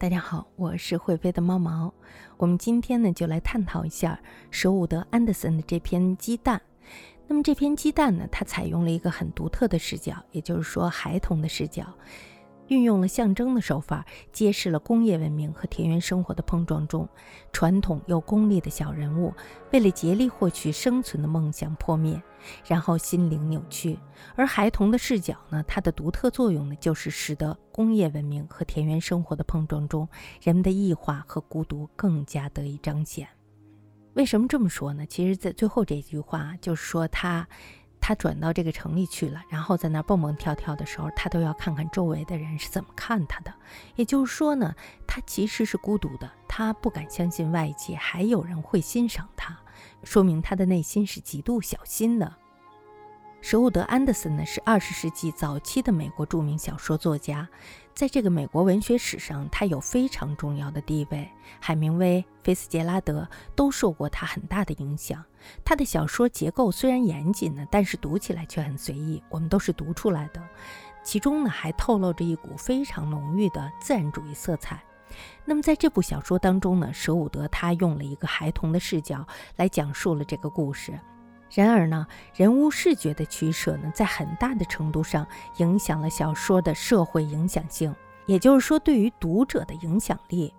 大家好，我是会飞的猫毛。我们今天呢，就来探讨一下舍伍德·安德森的这篇《鸡蛋》。那么这篇《鸡蛋》呢，它采用了一个很独特的视角，也就是说孩童的视角。运用了象征的手法，揭示了工业文明和田园生活的碰撞中，传统又功利的小人物为了竭力获取生存的梦想破灭，然后心灵扭曲。而孩童的视角呢，它的独特作用呢，就是使得工业文明和田园生活的碰撞中，人们的异化和孤独更加得以彰显。为什么这么说呢？其实，在最后这句话，就是说他。他转到这个城里去了，然后在那蹦蹦跳跳的时候，他都要看看周围的人是怎么看他的。也就是说呢，他其实是孤独的，他不敢相信外界还有人会欣赏他，说明他的内心是极度小心的。舍伍德·安德森呢，是二十世纪早期的美国著名小说作家，在这个美国文学史上，他有非常重要的地位。海明威、菲茨杰拉德都受过他很大的影响。他的小说结构虽然严谨呢，但是读起来却很随意，我们都是读出来的。其中呢，还透露着一股非常浓郁的自然主义色彩。那么在这部小说当中呢，舍伍德他用了一个孩童的视角来讲述了这个故事。然而呢，人物视觉的取舍呢，在很大的程度上影响了小说的社会影响性，也就是说，对于读者的影响力，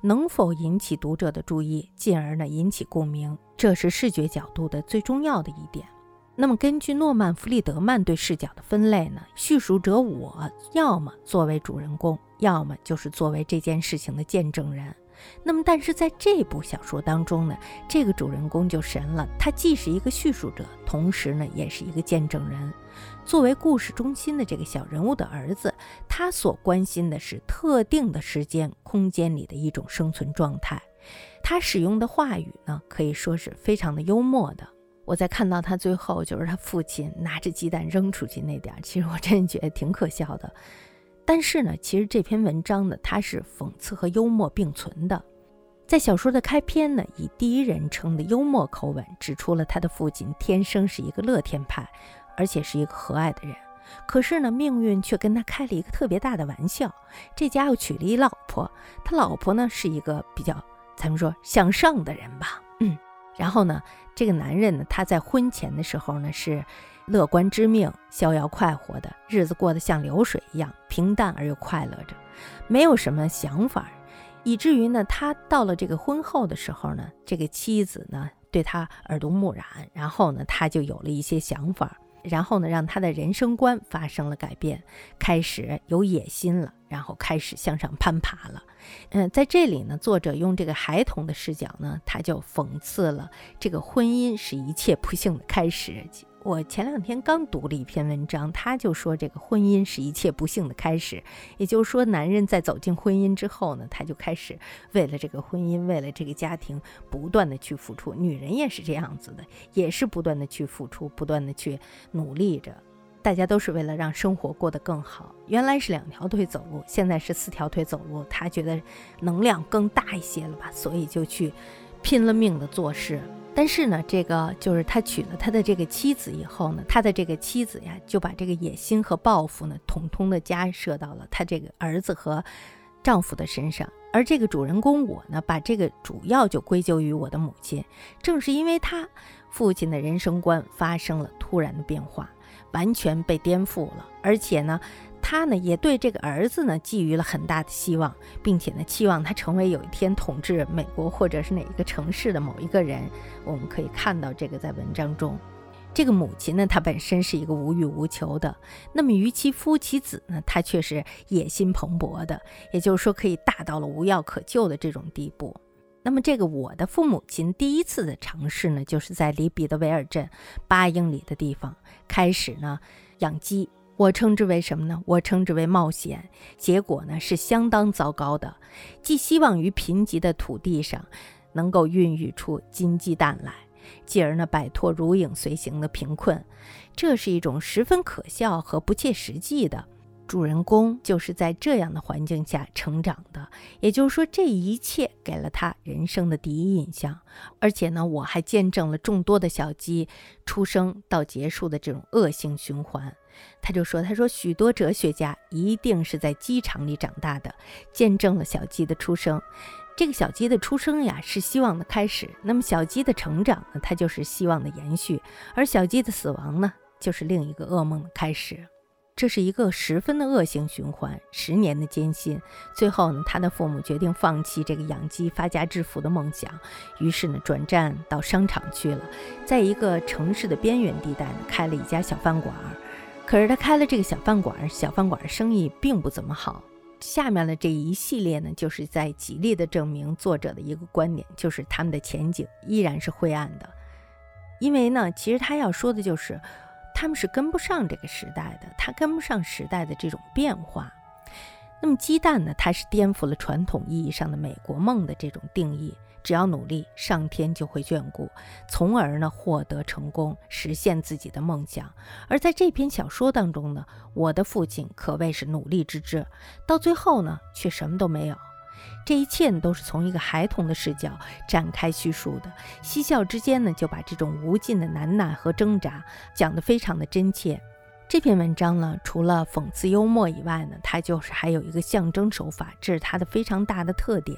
能否引起读者的注意，进而呢引起共鸣，这是视觉角度的最重要的一点。那么，根据诺曼·弗里德曼对视角的分类呢，叙述者我要么作为主人公，要么就是作为这件事情的见证人。那么，但是在这部小说当中呢，这个主人公就神了。他既是一个叙述者，同时呢，也是一个见证人。作为故事中心的这个小人物的儿子，他所关心的是特定的时间空间里的一种生存状态。他使用的话语呢，可以说是非常的幽默的。我在看到他最后，就是他父亲拿着鸡蛋扔出去那点儿，其实我真觉得挺可笑的。但是呢，其实这篇文章呢，它是讽刺和幽默并存的。在小说的开篇呢，以第一人称的幽默口吻指出了他的父亲天生是一个乐天派，而且是一个和蔼的人。可是呢，命运却跟他开了一个特别大的玩笑。这家伙娶了一老婆，他老婆呢是一个比较咱们说向上的人吧，嗯。然后呢，这个男人呢，他在婚前的时候呢是。乐观之命，逍遥快活的日子过得像流水一样平淡而又快乐着，没有什么想法，以至于呢，他到了这个婚后的时候呢，这个妻子呢对他耳濡目染，然后呢，他就有了一些想法，然后呢，让他的人生观发生了改变，开始有野心了，然后开始向上攀爬了。嗯，在这里呢，作者用这个孩童的视角呢，他就讽刺了这个婚姻是一切不幸的开始。我前两天刚读了一篇文章，他就说这个婚姻是一切不幸的开始，也就是说，男人在走进婚姻之后呢，他就开始为了这个婚姻，为了这个家庭，不断的去付出。女人也是这样子的，也是不断的去付出，不断的去努力着。大家都是为了让生活过得更好。原来是两条腿走路，现在是四条腿走路。他觉得能量更大一些了吧，所以就去拼了命的做事。但是呢，这个就是他娶了他的这个妻子以后呢，他的这个妻子呀，就把这个野心和抱负呢，统统的加设到了他这个儿子和丈夫的身上。而这个主人公我呢，把这个主要就归咎于我的母亲。正是因为他父亲的人生观发生了突然的变化，完全被颠覆了，而且呢。他呢也对这个儿子呢寄予了很大的希望，并且呢期望他成为有一天统治美国或者是哪一个城市的某一个人。我们可以看到这个在文章中，这个母亲呢她本身是一个无欲无求的，那么于其夫其子呢，她却是野心蓬勃的，也就是说可以大到了无药可救的这种地步。那么这个我的父母亲第一次的尝试呢，就是在离彼得维尔镇八英里的地方开始呢养鸡。我称之为什么呢？我称之为冒险。结果呢是相当糟糕的。寄希望于贫瘠的土地上，能够孕育出金鸡蛋来，继而呢摆脱如影随形的贫困，这是一种十分可笑和不切实际的。主人公就是在这样的环境下成长的，也就是说，这一切给了他人生的第一印象。而且呢，我还见证了众多的小鸡出生到结束的这种恶性循环。他就说：“他说许多哲学家一定是在鸡场里长大的，见证了小鸡的出生。这个小鸡的出生呀，是希望的开始；那么小鸡的成长呢，它就是希望的延续；而小鸡的死亡呢，就是另一个噩梦的开始。这是一个十分的恶性循环，十年的艰辛。最后呢，他的父母决定放弃这个养鸡发家致富的梦想，于是呢，转战到商场去了，在一个城市的边缘地带呢，开了一家小饭馆。”可是他开了这个小饭馆，小饭馆生意并不怎么好。下面的这一系列呢，就是在极力的证明作者的一个观点，就是他们的前景依然是灰暗的。因为呢，其实他要说的就是，他们是跟不上这个时代的，他跟不上时代的这种变化。那么鸡蛋呢，它是颠覆了传统意义上的美国梦的这种定义。只要努力，上天就会眷顾，从而呢获得成功，实现自己的梦想。而在这篇小说当中呢，我的父亲可谓是努力之至，到最后呢却什么都没有。这一切都是从一个孩童的视角展开叙述的，嬉笑之间呢就把这种无尽的难耐和挣扎讲得非常的真切。这篇文章呢，除了讽刺幽默以外呢，它就是还有一个象征手法，这是它的非常大的特点。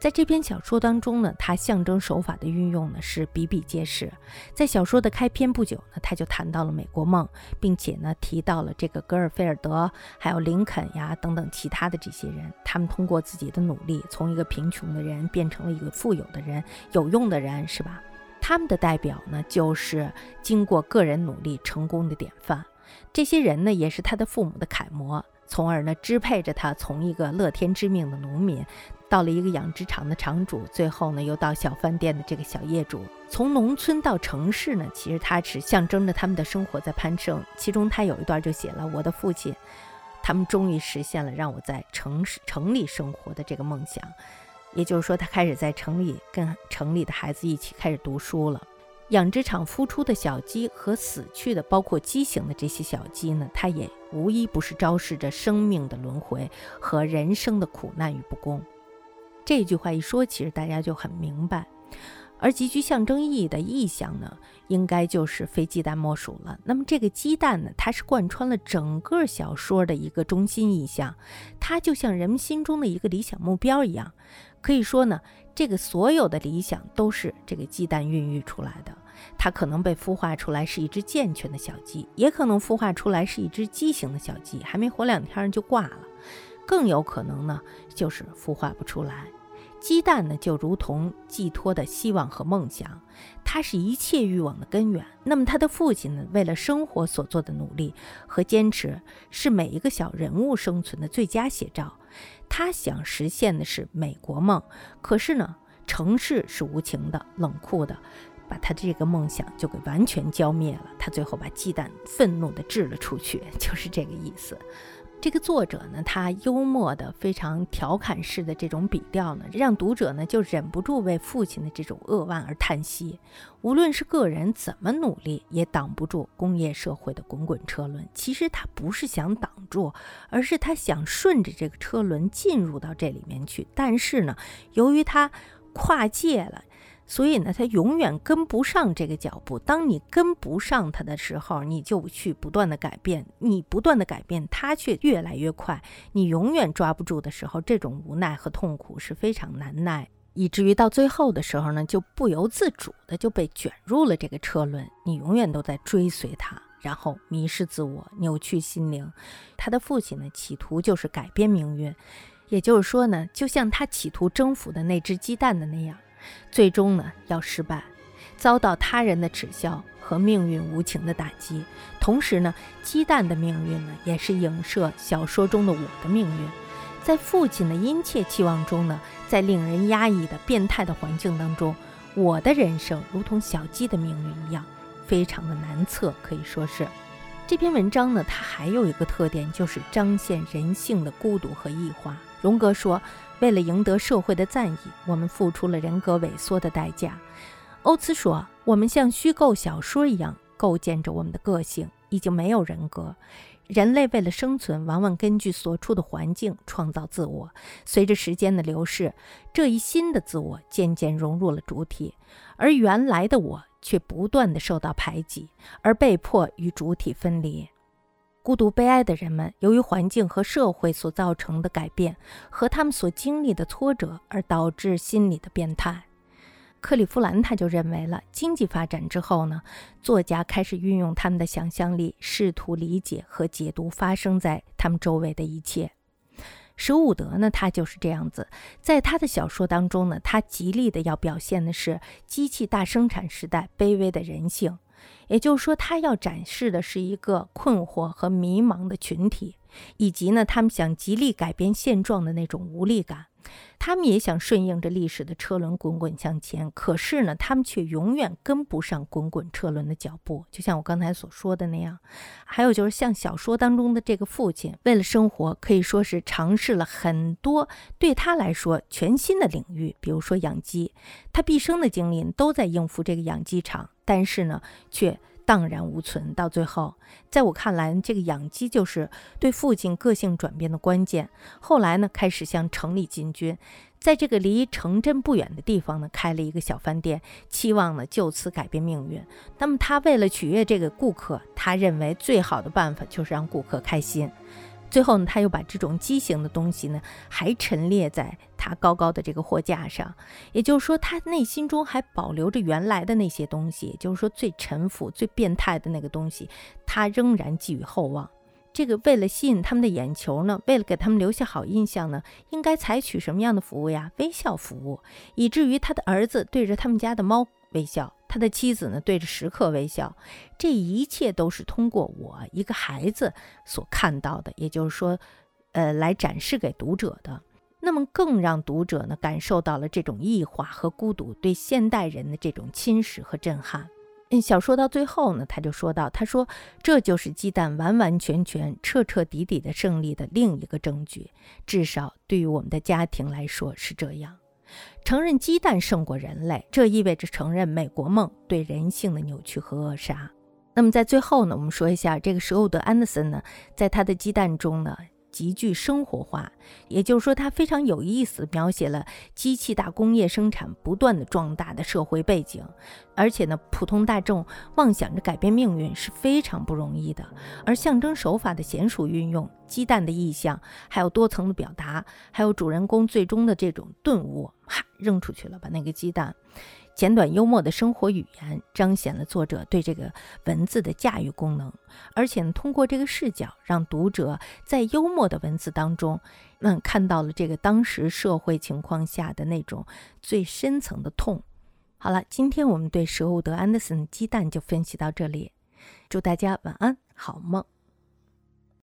在这篇小说当中呢，他象征手法的运用呢是比比皆是。在小说的开篇不久呢，他就谈到了美国梦，并且呢提到了这个格尔菲尔德，还有林肯呀等等其他的这些人，他们通过自己的努力，从一个贫穷的人变成了一个富有的人，有用的人，是吧？他们的代表呢，就是经过个人努力成功的典范。这些人呢，也是他的父母的楷模，从而呢支配着他从一个乐天知命的农民。到了一个养殖场的场主，最后呢，又到小饭店的这个小业主。从农村到城市呢，其实他是象征着他们的生活在攀升。其中他有一段就写了：“我的父亲，他们终于实现了让我在城市城里生活的这个梦想。”也就是说，他开始在城里跟城里的孩子一起开始读书了。养殖场孵出的小鸡和死去的，包括畸形的这些小鸡呢，它也无一不是昭示着生命的轮回和人生的苦难与不公。这句话一说，其实大家就很明白。而极具象征意义的意象呢，应该就是非鸡蛋莫属了。那么这个鸡蛋呢，它是贯穿了整个小说的一个中心意象，它就像人们心中的一个理想目标一样。可以说呢，这个所有的理想都是这个鸡蛋孕育出来的。它可能被孵化出来是一只健全的小鸡，也可能孵化出来是一只畸形的小鸡，还没活两天就挂了。更有可能呢，就是孵化不出来。鸡蛋呢，就如同寄托的希望和梦想，它是一切欲望的根源。那么他的父亲呢，为了生活所做的努力和坚持，是每一个小人物生存的最佳写照。他想实现的是美国梦，可是呢，城市是无情的、冷酷的，把他这个梦想就给完全浇灭了。他最后把鸡蛋愤怒地掷了出去，就是这个意思。这个作者呢，他幽默的、非常调侃式的这种笔调呢，让读者呢就忍不住为父亲的这种扼腕而叹息。无论是个人怎么努力，也挡不住工业社会的滚滚车轮。其实他不是想挡住，而是他想顺着这个车轮进入到这里面去。但是呢，由于他跨界了。所以呢，他永远跟不上这个脚步。当你跟不上他的时候，你就去不断的改变，你不断的改变，他却越来越快。你永远抓不住的时候，这种无奈和痛苦是非常难耐，以至于到最后的时候呢，就不由自主的就被卷入了这个车轮。你永远都在追随他，然后迷失自我，扭曲心灵。他的父亲呢，企图就是改变命运，也就是说呢，就像他企图征服的那只鸡蛋的那样。最终呢，要失败，遭到他人的耻笑和命运无情的打击。同时呢，鸡蛋的命运呢，也是影射小说中的我的命运。在父亲的殷切期望中呢，在令人压抑的变态的环境当中，我的人生如同小鸡的命运一样，非常的难测。可以说是这篇文章呢，它还有一个特点，就是彰显人性的孤独和异化。荣格说。为了赢得社会的赞誉，我们付出了人格萎缩的代价。欧茨说：“我们像虚构小说一样构建着我们的个性，已经没有人格。人类为了生存，往往根据所处的环境创造自我。随着时间的流逝，这一新的自我渐渐融入了主体，而原来的我却不断地受到排挤，而被迫与主体分离。”孤独悲哀的人们，由于环境和社会所造成的改变和他们所经历的挫折，而导致心理的变态。克利夫兰他就认为了，经济发展之后呢，作家开始运用他们的想象力，试图理解和解读发生在他们周围的一切。舍伍德呢，他就是这样子，在他的小说当中呢，他极力的要表现的是机器大生产时代卑微的人性。也就是说，他要展示的是一个困惑和迷茫的群体，以及呢，他们想极力改变现状的那种无力感。他们也想顺应着历史的车轮滚滚向前，可是呢，他们却永远跟不上滚滚车轮的脚步。就像我刚才所说的那样。还有就是，像小说当中的这个父亲，为了生活，可以说是尝试了很多对他来说全新的领域，比如说养鸡。他毕生的精力都在应付这个养鸡场。但是呢，却荡然无存。到最后，在我看来，这个养鸡就是对父亲个性转变的关键。后来呢，开始向城里进军，在这个离城镇不远的地方呢，开了一个小饭店，期望呢就此改变命运。那么，他为了取悦这个顾客，他认为最好的办法就是让顾客开心。最后呢，他又把这种畸形的东西呢，还陈列在他高高的这个货架上，也就是说，他内心中还保留着原来的那些东西，也就是说，最陈腐、最变态的那个东西，他仍然寄予厚望。这个为了吸引他们的眼球呢，为了给他们留下好印象呢，应该采取什么样的服务呀？微笑服务，以至于他的儿子对着他们家的猫微笑。他的妻子呢，对着食客微笑，这一切都是通过我一个孩子所看到的，也就是说，呃，来展示给读者的。那么，更让读者呢感受到了这种异化和孤独对现代人的这种侵蚀和震撼。嗯，小说到最后呢，他就说到，他说这就是鸡蛋完完全全、彻彻底底的胜利的另一个证据，至少对于我们的家庭来说是这样。承认鸡蛋胜过人类，这意味着承认美国梦对人性的扭曲和扼杀。那么在最后呢，我们说一下这个舍伍德·安德森呢，在他的鸡蛋中呢。极具生活化，也就是说，它非常有意思，描写了机器大工业生产不断的壮大的社会背景，而且呢，普通大众妄想着改变命运是非常不容易的。而象征手法的娴熟运用，鸡蛋的意象，还有多层的表达，还有主人公最终的这种顿悟，哈，扔出去了，把那个鸡蛋。简短幽默的生活语言彰显了作者对这个文字的驾驭功能，而且呢通过这个视角，让读者在幽默的文字当中，嗯，看到了这个当时社会情况下的那种最深层的痛。好了，今天我们对舍伍德·安德森的鸡蛋就分析到这里，祝大家晚安，好梦。